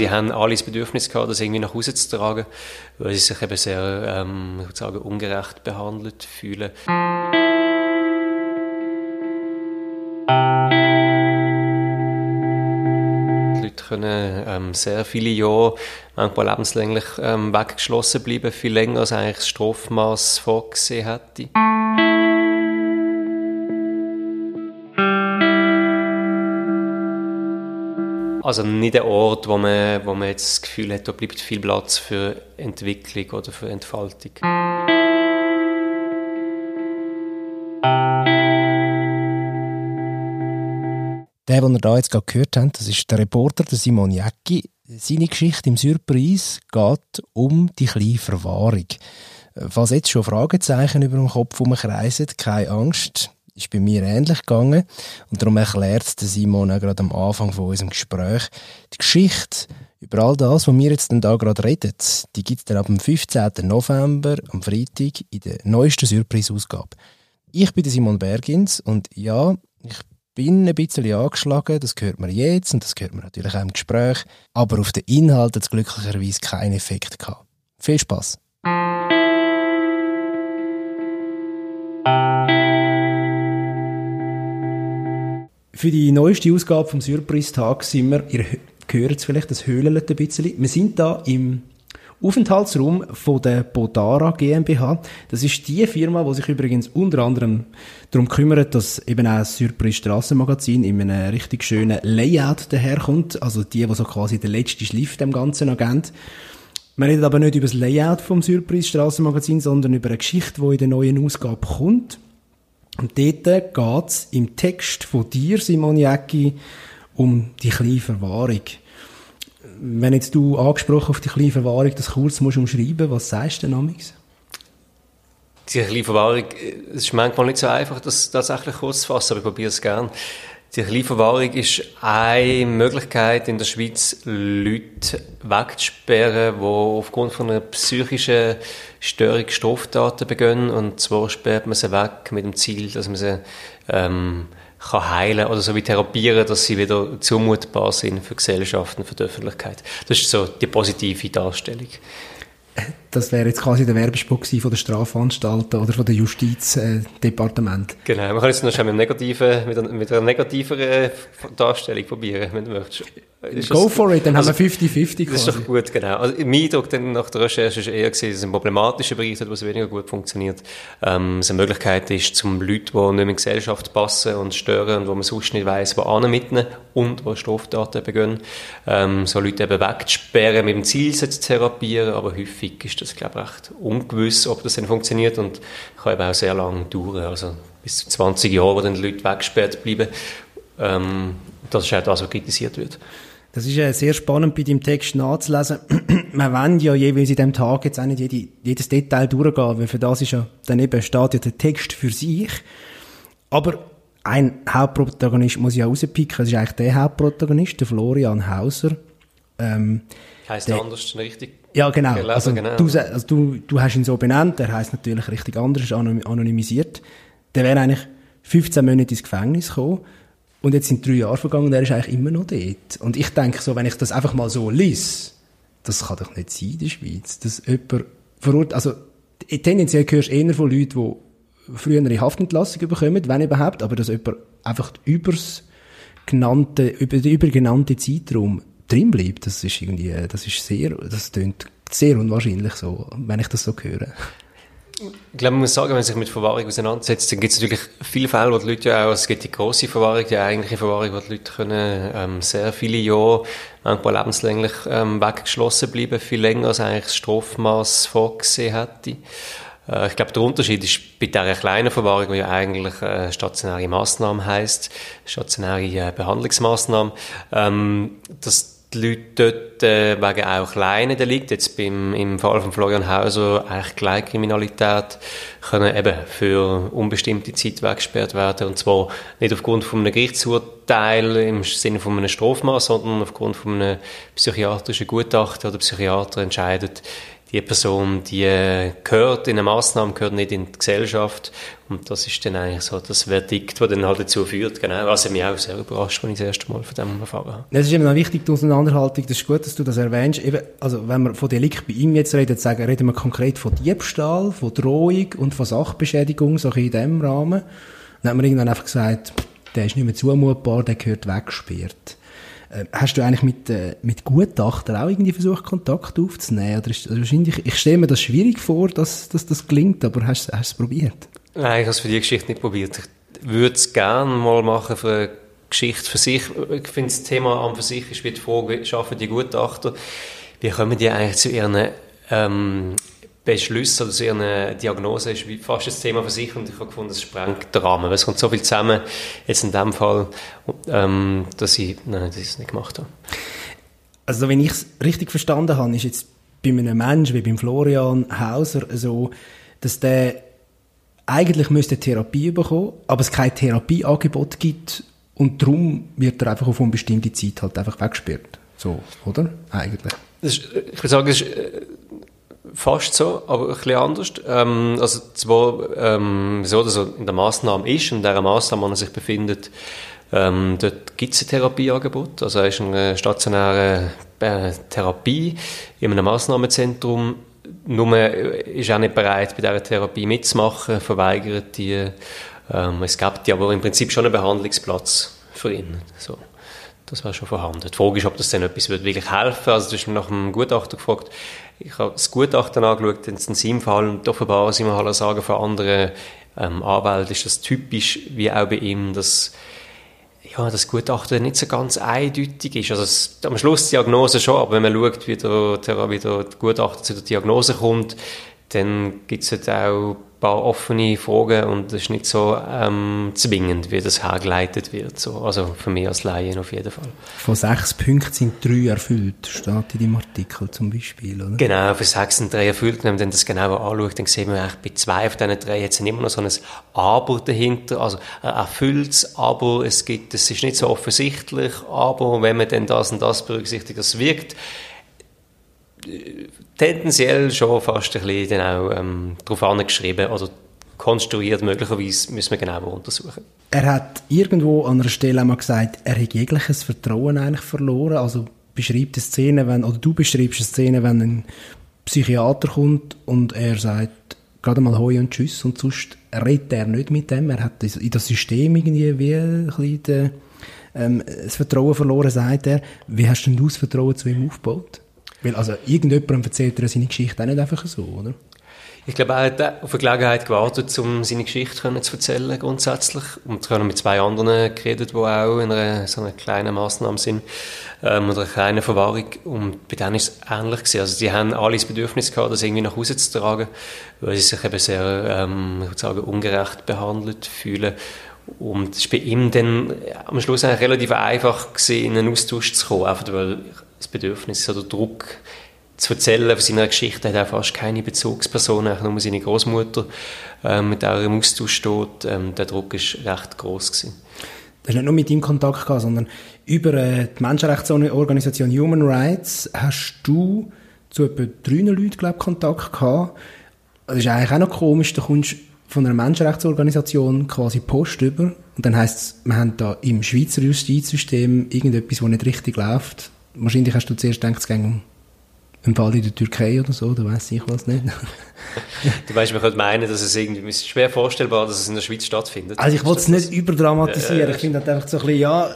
sie haben alle das Bedürfnis gehabt, das irgendwie nach Hause zu tragen, weil sie sich eben sehr, ähm, ich würde sagen, ungerecht behandelt fühlen. Die Leute können ähm, sehr viele Jahre, manchmal lebenslänglich ähm, weggeschlossen bleiben, viel länger als eigentlich das Strafmaß vorgesehen hätte. Also nicht ein Ort, wo man, wo man jetzt das Gefühl hat, da bleibt viel Platz für Entwicklung oder für Entfaltung. Der, den ihr da jetzt gerade gehört habt, das ist der Reporter der Simon Jäcki. Seine Geschichte im Surprise geht um die kleine Verwahrung. Falls jetzt schon Fragezeichen über dem Kopf herumkreisen, keine Angst, ist bei mir ähnlich gegangen. Und darum erklärt Simon auch gerade am Anfang von unserem Gespräch die Geschichte über all das, was wir jetzt da gerade reden, die gibt es dann ab dem 15. November, am Freitag, in der neuesten Surprise-Ausgabe. Ich bin Simon Bergins und ja, ich bin ein bisschen angeschlagen, das hört man jetzt und das hört man natürlich auch im Gespräch, aber auf den Inhalt hat es glücklicherweise keinen Effekt gehabt. Viel Spaß! Für die neueste Ausgabe vom Surprise-Tag sind wir, ihr hört es vielleicht, das höhlt ein bisschen. Wir sind da im Aufenthaltsraum von der Bodara GmbH. Das ist die Firma, die sich übrigens unter anderem darum kümmert, dass eben auch das Surprise Strassenmagazin in einem richtig schönen Layout daherkommt. Also die, die so quasi der letzte Schliff dem Ganzen Agent. Wir reden aber nicht über das Layout vom Surprise Strassenmagazin, sondern über eine Geschichte, die in der neuen Ausgabe kommt. Und dort geht es im Text von dir, Simon Jäcki, um die kleine Verwahrung wenn jetzt du angesprochen auf die kleine Verwahrung das kurz musst umschreiben, was sagst du denn amigs? Die kleine Verwahrung, es ist manchmal nicht so einfach, das tatsächlich kurz zu fassen, aber ich probiere es gerne. Kleine Verwahrung ist eine Möglichkeit in der Schweiz, Leute wegzusperren, die aufgrund von einer psychischen Störung Straftaten begehen. Und zwar sperrt man sie weg mit dem Ziel, dass man sie ähm, kann heilen oder so wie therapieren, dass sie wieder zumutbar sind für Gesellschaften, für die Öffentlichkeit. Das ist so die positive Darstellung. Das wäre jetzt quasi der Werbespruch von der Strafanstalten oder von der Justizdepartement. Äh, genau, man kann jetzt noch mit, negativen, mit, einer, mit einer negativeren Darstellung probieren, wenn du möchtest. Go das, for it, dann also, haben wir 50-50 Das ist doch gut, genau. Also, mein Eindruck dann nach der Recherche ist eher gewesen, dass es ein problematischer Bereich hat, was weniger gut funktioniert. Ähm, es eine Möglichkeit ist, zum Leute, die nicht mehr in die Gesellschaft passen und stören und wo man sonst nicht weiss, wo mitnehmen und wo Straftaten begehen, ähm, so Leute eben wegzusperren mit dem Ziel, sie zu therapieren, aber häufig ist das, glaube ich, recht ungewiss, ob das dann funktioniert und kann eben auch sehr lange dauern, also bis zu 20 Jahre, wo dann die Leute weggesperrt bleiben. Ähm, das ist auch das, was kritisiert wird. Das ist ja sehr spannend bei deinem Text nachzulesen. Man wollen ja jeweils in diesem Tag jetzt auch nicht jede, jedes Detail durchgehen, weil für das ist ja dann eben steht ja der Text für sich. Aber ein Hauptprotagonist muss ich auch rauspicken. Das ist eigentlich der Hauptprotagonist, der Florian Hauser. Ähm, heißt der, anders richtig? Ja, genau. Gelesen, also, genau. Du, also du, du hast ihn so benannt, er heißt natürlich richtig anders, ist anonymisiert. Der wäre eigentlich 15 Monate ins Gefängnis gekommen und jetzt sind drei Jahre vergangen und er ist eigentlich immer noch dort. Und ich denke so, wenn ich das einfach mal so lese, das kann doch nicht sein in der Schweiz, dass jemand verurteilt, also tendenziell hörst du eher von Leuten, die früher eine Haftentlassung bekommen, wenn überhaupt, aber dass jemand einfach übers genannte, über den übergenannten Zeitraum drin bleibt, das ist irgendwie, das ist sehr, das klingt sehr unwahrscheinlich so, wenn ich das so höre. Ich glaube, man muss sagen, wenn man sich mit Verwahrung auseinandersetzt, dann gibt es natürlich viele Fälle, wo die Leute ja auch, es gibt die grosse Verwahrung, die eigentliche Verwahrung, wo die Leute können, ähm, sehr viele Jahre, manchmal lebenslänglich, ähm, weggeschlossen bleiben, viel länger als eigentlich das Strafmaß vorgesehen hätte. Äh, ich glaube, der Unterschied ist bei dieser kleinen Verwahrung, die ja eigentlich äh, stationäre Massnahme heisst, stationäre äh, Behandlungsmaßnahme, ähm, dass die Leute dort äh, wegen auch kleinen Delikten, jetzt beim, im Fall von Florian Hauser eigentlich Kleinkriminalität, können eben für unbestimmte Zeit weggesperrt werden. Und zwar nicht aufgrund von einem Gerichtsurteil im Sinne von einem Strafmaß, sondern aufgrund von einem psychiatrischen Gutachten oder Psychiater entscheidet, die Person, die gehört in eine Massnahme, gehört nicht in die Gesellschaft. Und das ist dann eigentlich so das Verdikt, das dann halt dazu führt. Genau. Was mich auch sehr überrascht, als ich das erste Mal von dem erfahren habe. Das ist eben eine wichtige Auseinanderhaltung. Das ist gut, dass du das erwähnst. Eben, also, wenn wir von Delikt bei ihm jetzt reden, sagen, reden wir konkret von Diebstahl, von Drohung und von Sachbeschädigung, so in diesem Rahmen. Dann haben wir irgendwann einfach gesagt, der ist nicht mehr zumutbar, der gehört weggesperrt. Äh, hast du eigentlich mit, äh, mit Gutachtern auch irgendwie versucht, Kontakt aufzunehmen? Oder ist, also wahrscheinlich, ich stelle mir das schwierig vor, dass, dass das gelingt, aber hast, du es probiert? Nein, ich habe es für die Geschichte nicht probiert. Ich würde es gerne mal machen für eine Geschichte für sich. Ich finde, das Thema an für sich ist wie die Frage, schaffen die Gutachter, wie kommen die eigentlich zu ihren ähm, Beschlüsse oder so eine Diagnose ist fast das Thema für sich und ich habe gefunden, es sprengt den Rahmen. Es kommt so viel zusammen, jetzt in dem Fall, ähm, dass ich, nein, es nicht gemacht habe. Also wenn ich es richtig verstanden habe, ist jetzt bei einem Menschen wie beim Florian Hauser so, dass der eigentlich müsste Therapie bekommen, aber es kein Therapieangebot gibt und darum wird er einfach auf eine bestimmte Zeit halt einfach weggesperrt. So, oder? Eigentlich. Ist, ich würde sagen, es ist äh, fast so, aber ein bisschen anders. Ähm, also zwar ähm, so, dass er in der Maßnahme ist in dieser Maßnahme, an er sich befindet, ähm, dort gibt es ein Therapieangebot. Also er ist in einer stationären äh, Therapie in einem Maßnahmenzentrum. Nur ist er nicht bereit, bei dieser Therapie mitzumachen, verweigert die. Ähm, es gibt ja aber im Prinzip schon einen Behandlungsplatz für ihn. So. Das wäre schon vorhanden. Die Frage ist, ob das dann etwas wirklich helfen würde. Also, du hast mich nach einem Gutachter gefragt. Ich habe das Gutachten angeschaut, in seinem Fall, und offenbar sind wir halt sagen, von anderen ähm, Anwälten ist das typisch, wie auch bei ihm, dass ja, das Gutachten nicht so ganz eindeutig ist. Also es, am Schluss die Diagnose schon, aber wenn man schaut, wie der, wie der Gutachter zu der Diagnose kommt, dann gibt es halt auch paar offene Fragen und es ist nicht so ähm, zwingend, wie das hergeleitet wird. So. Also für mich als Laien auf jeden Fall. Von sechs Punkten sind drei erfüllt, steht in dem Artikel zum Beispiel, oder? Genau, für sechs sind drei erfüllt. Wenn man das genauer anschaut, dann sehen wir eigentlich bei zwei von diesen drei jetzt immer noch so ein Aber dahinter, also ein erfülltes Aber, es gibt, es ist nicht so offensichtlich, aber wenn man dann das und das berücksichtigt, das wirkt tendenziell schon fast ein bisschen ähm, darauf angeschrieben oder konstruiert, möglicherweise müssen wir genauer untersuchen. Er hat irgendwo an einer Stelle einmal gesagt, er hat jegliches Vertrauen eigentlich verloren, also beschreibt eine Szene, wenn, oder du beschreibst eine Szene, wenn ein Psychiater kommt und er sagt, gerade mal Hoi und Tschüss und sonst redet er nicht mit dem, er hat in das System irgendwie wie ein bisschen den, ähm, das Vertrauen verloren, sagt er. Wie hast denn du das Vertrauen zu ihm aufgebaut? Weil also irgendjemandem erzählt er seine Geschichte auch nicht einfach so, oder? Ich glaube, er hat auf eine Gelegenheit gewartet, um seine Geschichte zu erzählen, grundsätzlich. Und wir haben mit zwei anderen geredet, die auch in einer, so einer kleinen Massnahme sind, ähm, oder einer kleinen Verwahrung. Und bei denen ist es ähnlich gewesen. Also, die haben alle das Bedürfnis gehabt, das irgendwie nach Hause zu tragen, weil sie sich eben sehr, ähm, ich würde sagen, ungerecht behandelt fühlen. Und es war bei ihm dann am Schluss eigentlich relativ einfach gewesen, in einen Austausch zu kommen, einfach weil das Bedürfnis oder Druck zu erzählen von seiner Geschichte hat er fast keine Bezugsperson, nur seine Großmutter, ähm, mit der er im Austausch steht. Ähm, der Druck war recht groß gewesen. Du hast nicht nur mit ihm Kontakt gehabt, sondern über äh, die Menschenrechtsorganisation Human Rights hast du zu etwa drei Leuten, glaube ich, Kontakt gehabt. Das ist eigentlich auch noch komisch, du kommst von einer Menschenrechtsorganisation quasi Post über und dann heisst es, wir haben da im Schweizer Justizsystem irgendetwas, das nicht richtig läuft wahrscheinlich hast du zuerst gedacht, es ging um einen Fall in der Türkei oder so, da weiß ich was nicht. du weißt, man könnte meinen, dass es irgendwie ist schwer vorstellbar, dass es in der Schweiz stattfindet. Also ich wollte es nicht überdramatisieren. Ja, ja. Ich finde halt einfach so ein bisschen, ja,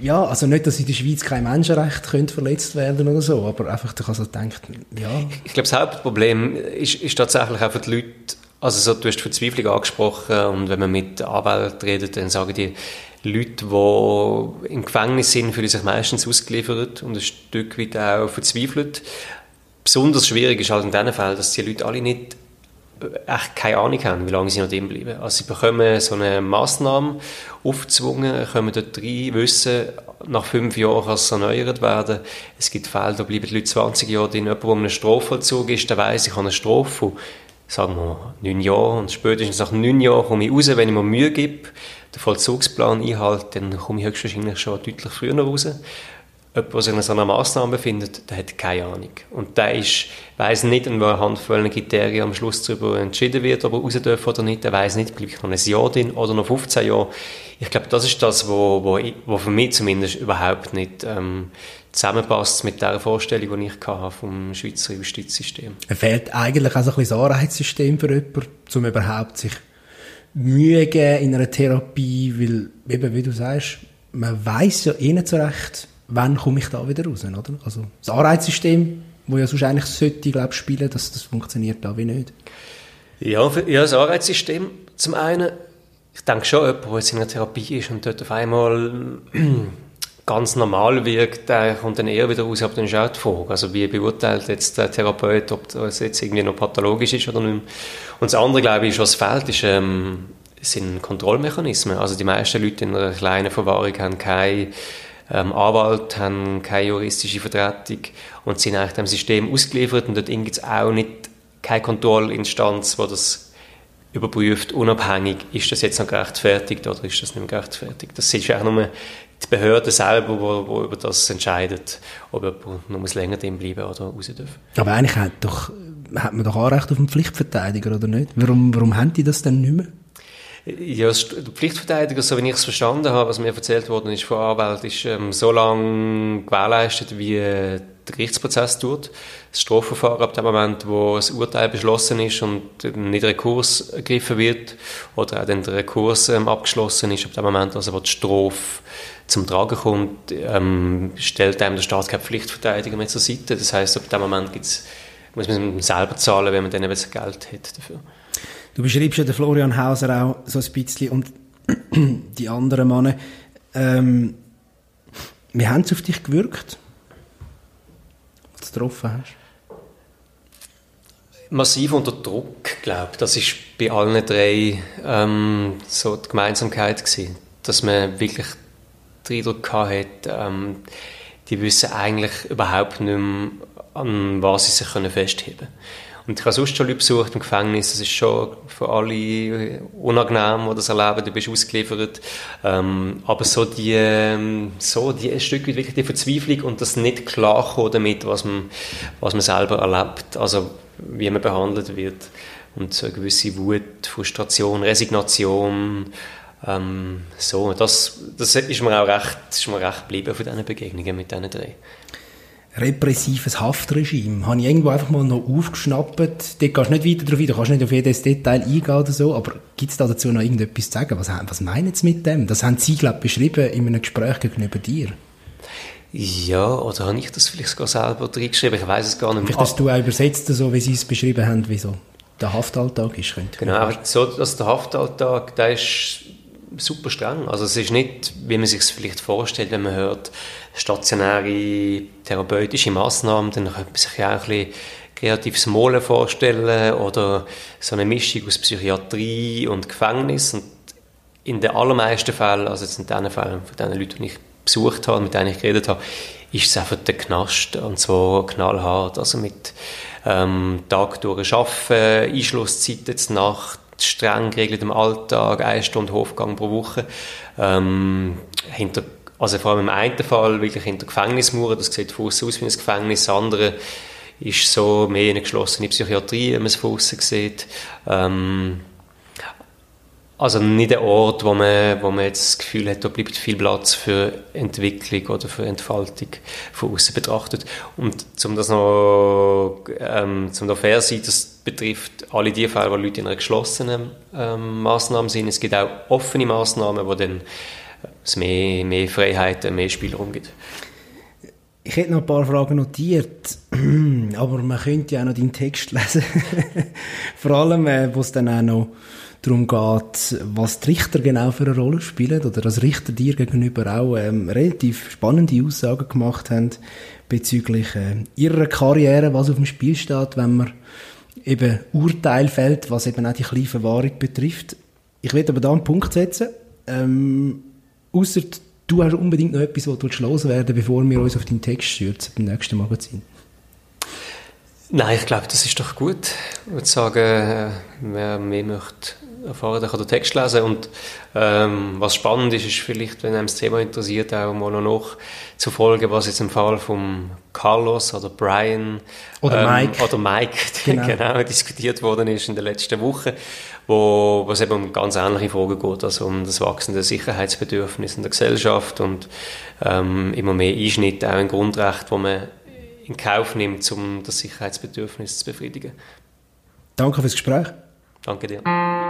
ja, also nicht, dass in der Schweiz kein Menschenrecht könnte verletzt werden oder so, aber einfach, habe so gedacht, ja. Ich glaube, das Hauptproblem ist, ist tatsächlich auch für die Leute, also so, du hast Verzweiflung angesprochen und wenn man mit Anwälten redet, dann sagen die, Leute, die im Gefängnis sind, fühlen sich meistens ausgeliefert und ein Stück weit auch verzweifelt. Besonders schwierig ist halt in diesen Fällen, dass die Leute alle nicht äh, echt keine Ahnung haben, wie lange sie noch drin bleiben. Also sie bekommen so eine Massnahme aufgezwungen, kommen dort rein, wissen, nach fünf Jahren kann es erneuert werden. Es gibt Fälle, da bleiben die Leute 20 Jahre drin. Jemand, der einem Strafvollzug ist, der weiss, ich habe eine Strafe sagen wir, neun Jahren und spätestens nach neun Jahren komme ich raus, wenn ich mir Mühe gebe den Vollzugsplan einhalte, dann komme ich höchstwahrscheinlich schon deutlich früher raus. jemand, der sich so einer Massnahme befindet, der hat keine Ahnung. Und der ist, weiss nicht, an welcher Handvoll Kriterien am Schluss darüber entschieden wird, ob er raus darf oder nicht. Der weiss nicht, bleibe ich noch ein Jahr drin oder noch 15 Jahre. Ich glaube, das ist das, wo, wo, wo für mich zumindest überhaupt nicht ähm, zusammenpasst mit der Vorstellung, die ich hatte vom Schweizer Justizsystem. Es fehlt eigentlich auch ein bisschen das Anreizsystem für jemanden, um überhaupt sich Mühe geben in einer Therapie, weil, eben, wie du sagst, man weiß ja eh nicht so recht, wann komme ich da wieder raus, oder? Also, das Anreizsystem, wo ja sonst eigentlich sollte, glaube ich, spielen, das, das funktioniert da wie nicht. Ja, für, ja, das Anreizsystem, zum einen, ich denke schon, jemand, der jetzt in einer Therapie ist und dort auf einmal ganz normal wirkt, der kommt dann eher wieder raus, aber dann ist auch die Frage, also wie beurteilt jetzt der Therapeut, ob das jetzt irgendwie noch pathologisch ist oder nicht. Und das andere, glaube ich, was fehlt, ist, ähm, sind Kontrollmechanismen. Also die meisten Leute in einer kleinen Verwahrung haben keine ähm, Anwalt, haben keine juristische Vertretung und sind eigentlich dem System ausgeliefert und dort gibt es auch nicht keine Kontrollinstanz, die das überprüft, unabhängig, ist das jetzt noch gerechtfertigt oder ist das nicht mehr gerechtfertigt. Das ist eigentlich nur die Behörde selber, wo über das entscheidet, ob jemand noch länger drin bleiben oder raus darf. Aber eigentlich hat, doch, hat man doch Anrecht auf einen Pflichtverteidiger, oder nicht? Warum, warum haben die das denn nicht mehr? Ja, der Pflichtverteidiger, so wie ich es verstanden habe, was mir erzählt worden ist von Anwälten, ist ähm, so lange gewährleistet, wie äh, der Gerichtsprozess dauert. Das Strafverfahren ab dem Moment, wo das Urteil beschlossen ist und nicht Rekurs ergriffen wird oder auch dann der Rekurs ähm, abgeschlossen ist, ab dem Moment, also wo die Strafe zum Tragen kommt, ähm, stellt einem der Staat keine Pflichtverteidiger mehr zur Seite. Das heißt, ab dem Moment gibt's, muss man selber zahlen, wenn man dann eben Geld hat dafür. Du beschreibst ja den Florian Hauser auch so ein bisschen und die anderen Männer. Ähm, wie haben sie auf dich gewirkt? Getroffen hast? Massiv unter Druck, glaube ich. Das ist bei allen drei ähm, so die Gemeinsamkeit gewesen. Dass man wirklich den Eindruck hatte, ähm, die wissen eigentlich überhaupt nicht mehr, an was sie sich festheben können. Und ich habe sonst schon Leute besucht im Gefängnis. Das ist schon für alle unangenehm, die das erleben. Du bist ausgeliefert. Ähm, aber so die, ähm, so die ein Stück weit wirklich die Verzweiflung und das nicht klarkommen damit, was man, was man selber erlebt. Also, wie man behandelt wird. Und so eine gewisse Wut, Frustration, Resignation, ähm, so, das, das ist mir auch recht, ist mir recht geblieben von diesen Begegnungen mit diesen drei repressives Haftregime. Habe ich irgendwo einfach mal noch aufgeschnappt. Dort gehst du nicht weiter drauf ein, du kannst nicht auf jedes Detail eingehen oder so, aber gibt es da dazu noch irgendetwas zu sagen? Was, was meinen Sie mit dem? Das haben Sie, glaube ich, beschrieben in einem Gespräch gegenüber dir. Ja, oder habe ich das vielleicht sogar selber reingeschrieben? Ich weiß es gar nicht mehr. Vielleicht hast du auch übersetzt, so wie Sie es beschrieben haben, wie so der Haftalltag ist. Genau, aber so, dass der Haftalltag, der ist super streng. Also es ist nicht, wie man sich es vielleicht vorstellt, wenn man hört, stationäre therapeutische Massnahmen, dann könnte man sich ja auch ein bisschen kreatives Molen vorstellen oder so eine Mischung aus Psychiatrie und Gefängnis. Und in den allermeisten Fällen, also jetzt in den Fällen von den Leuten, die ich besucht habe, mit denen ich geredet habe, ist es einfach der Knast und zwar knallhart, also mit ähm, Tag durch Arbeiten, Einschlusszeiten zur Nacht, streng geregelt im Alltag, eine Stunde Hofgang pro Woche. Ähm, hinter, also vor allem im einen Fall wirklich hinter Gefängnismauern, das sieht von aus wie ein Gefängnis, das andere ist so mehr eine geschlossene Psychiatrie, wenn man es von außen sieht. Ähm, also nicht ein Ort, wo man, wo man jetzt das Gefühl hat, da bleibt viel Platz für Entwicklung oder für Entfaltung von außen betrachtet. Und zum das noch, ähm, zum noch fair sein, das betrifft alle die Fälle, wo Leute in einer geschlossenen ähm, Maßnahme sind. Es gibt auch offene Maßnahmen, wo dann es mehr, mehr Freiheiten, mehr Spielraum gibt. Ich hätte noch ein paar Fragen notiert, aber man könnte ja auch noch deinen Text lesen. Vor allem, äh, wo es dann auch noch darum geht, was die Richter genau für eine Rolle spielen oder dass Richter dir gegenüber auch ähm, relativ spannende Aussagen gemacht haben bezüglich äh, ihrer Karriere, was auf dem Spiel steht, wenn man eben Urteil fällt, was eben auch die kleine Verwahrung betrifft. Ich will aber da einen Punkt setzen. Ähm, Außer du hast unbedingt noch etwas, was du schlossen werden bevor wir uns auf deinen Text stürzen beim nächsten Magazin. Nein, ich glaube, das ist doch gut. Ich würde sagen, äh, wer mehr möchte erfahren, kann den Text lesen und ähm, was spannend ist, ist vielleicht, wenn einem das Thema interessiert, auch mal noch zu folgen, was jetzt im Fall von Carlos oder Brian oder ähm, Mike, oder Mike genau. genau. diskutiert worden ist in der letzten Woche, wo es eben um ganz ähnliche Fragen geht, also um das wachsende Sicherheitsbedürfnis in der Gesellschaft und ähm, immer mehr Einschnitte auch in Grundrecht, wo man in Kauf nimmt, um das Sicherheitsbedürfnis zu befriedigen. Danke fürs Gespräch. Danke dir.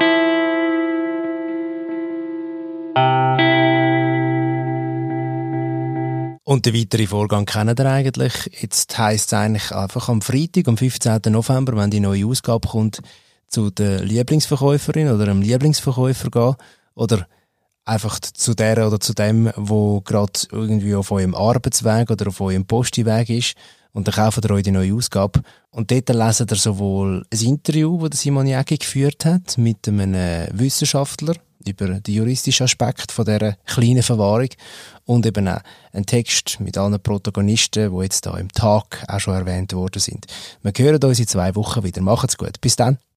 Und den weiteren Vorgang kennen ihr eigentlich. Jetzt heisst es eigentlich einfach am Freitag, am 15. November, wenn die neue Ausgabe kommt, zu der Lieblingsverkäuferin oder einem Lieblingsverkäufer gehen. Oder einfach zu der oder zu dem, wo gerade irgendwie auf eurem Arbeitsweg oder auf eurem Postiweg ist und dann kauft ihr euch die neue Ausgabe. Und dort lesen ihr sowohl ein Interview, das Simon Jägi geführt hat, mit einem Wissenschaftler über den juristischen Aspekt von dieser kleinen Verwahrung und eben auch einen Text mit allen Protagonisten, die jetzt da im Tag auch schon erwähnt worden sind. Wir hören uns in zwei Wochen wieder. Macht's gut. Bis dann.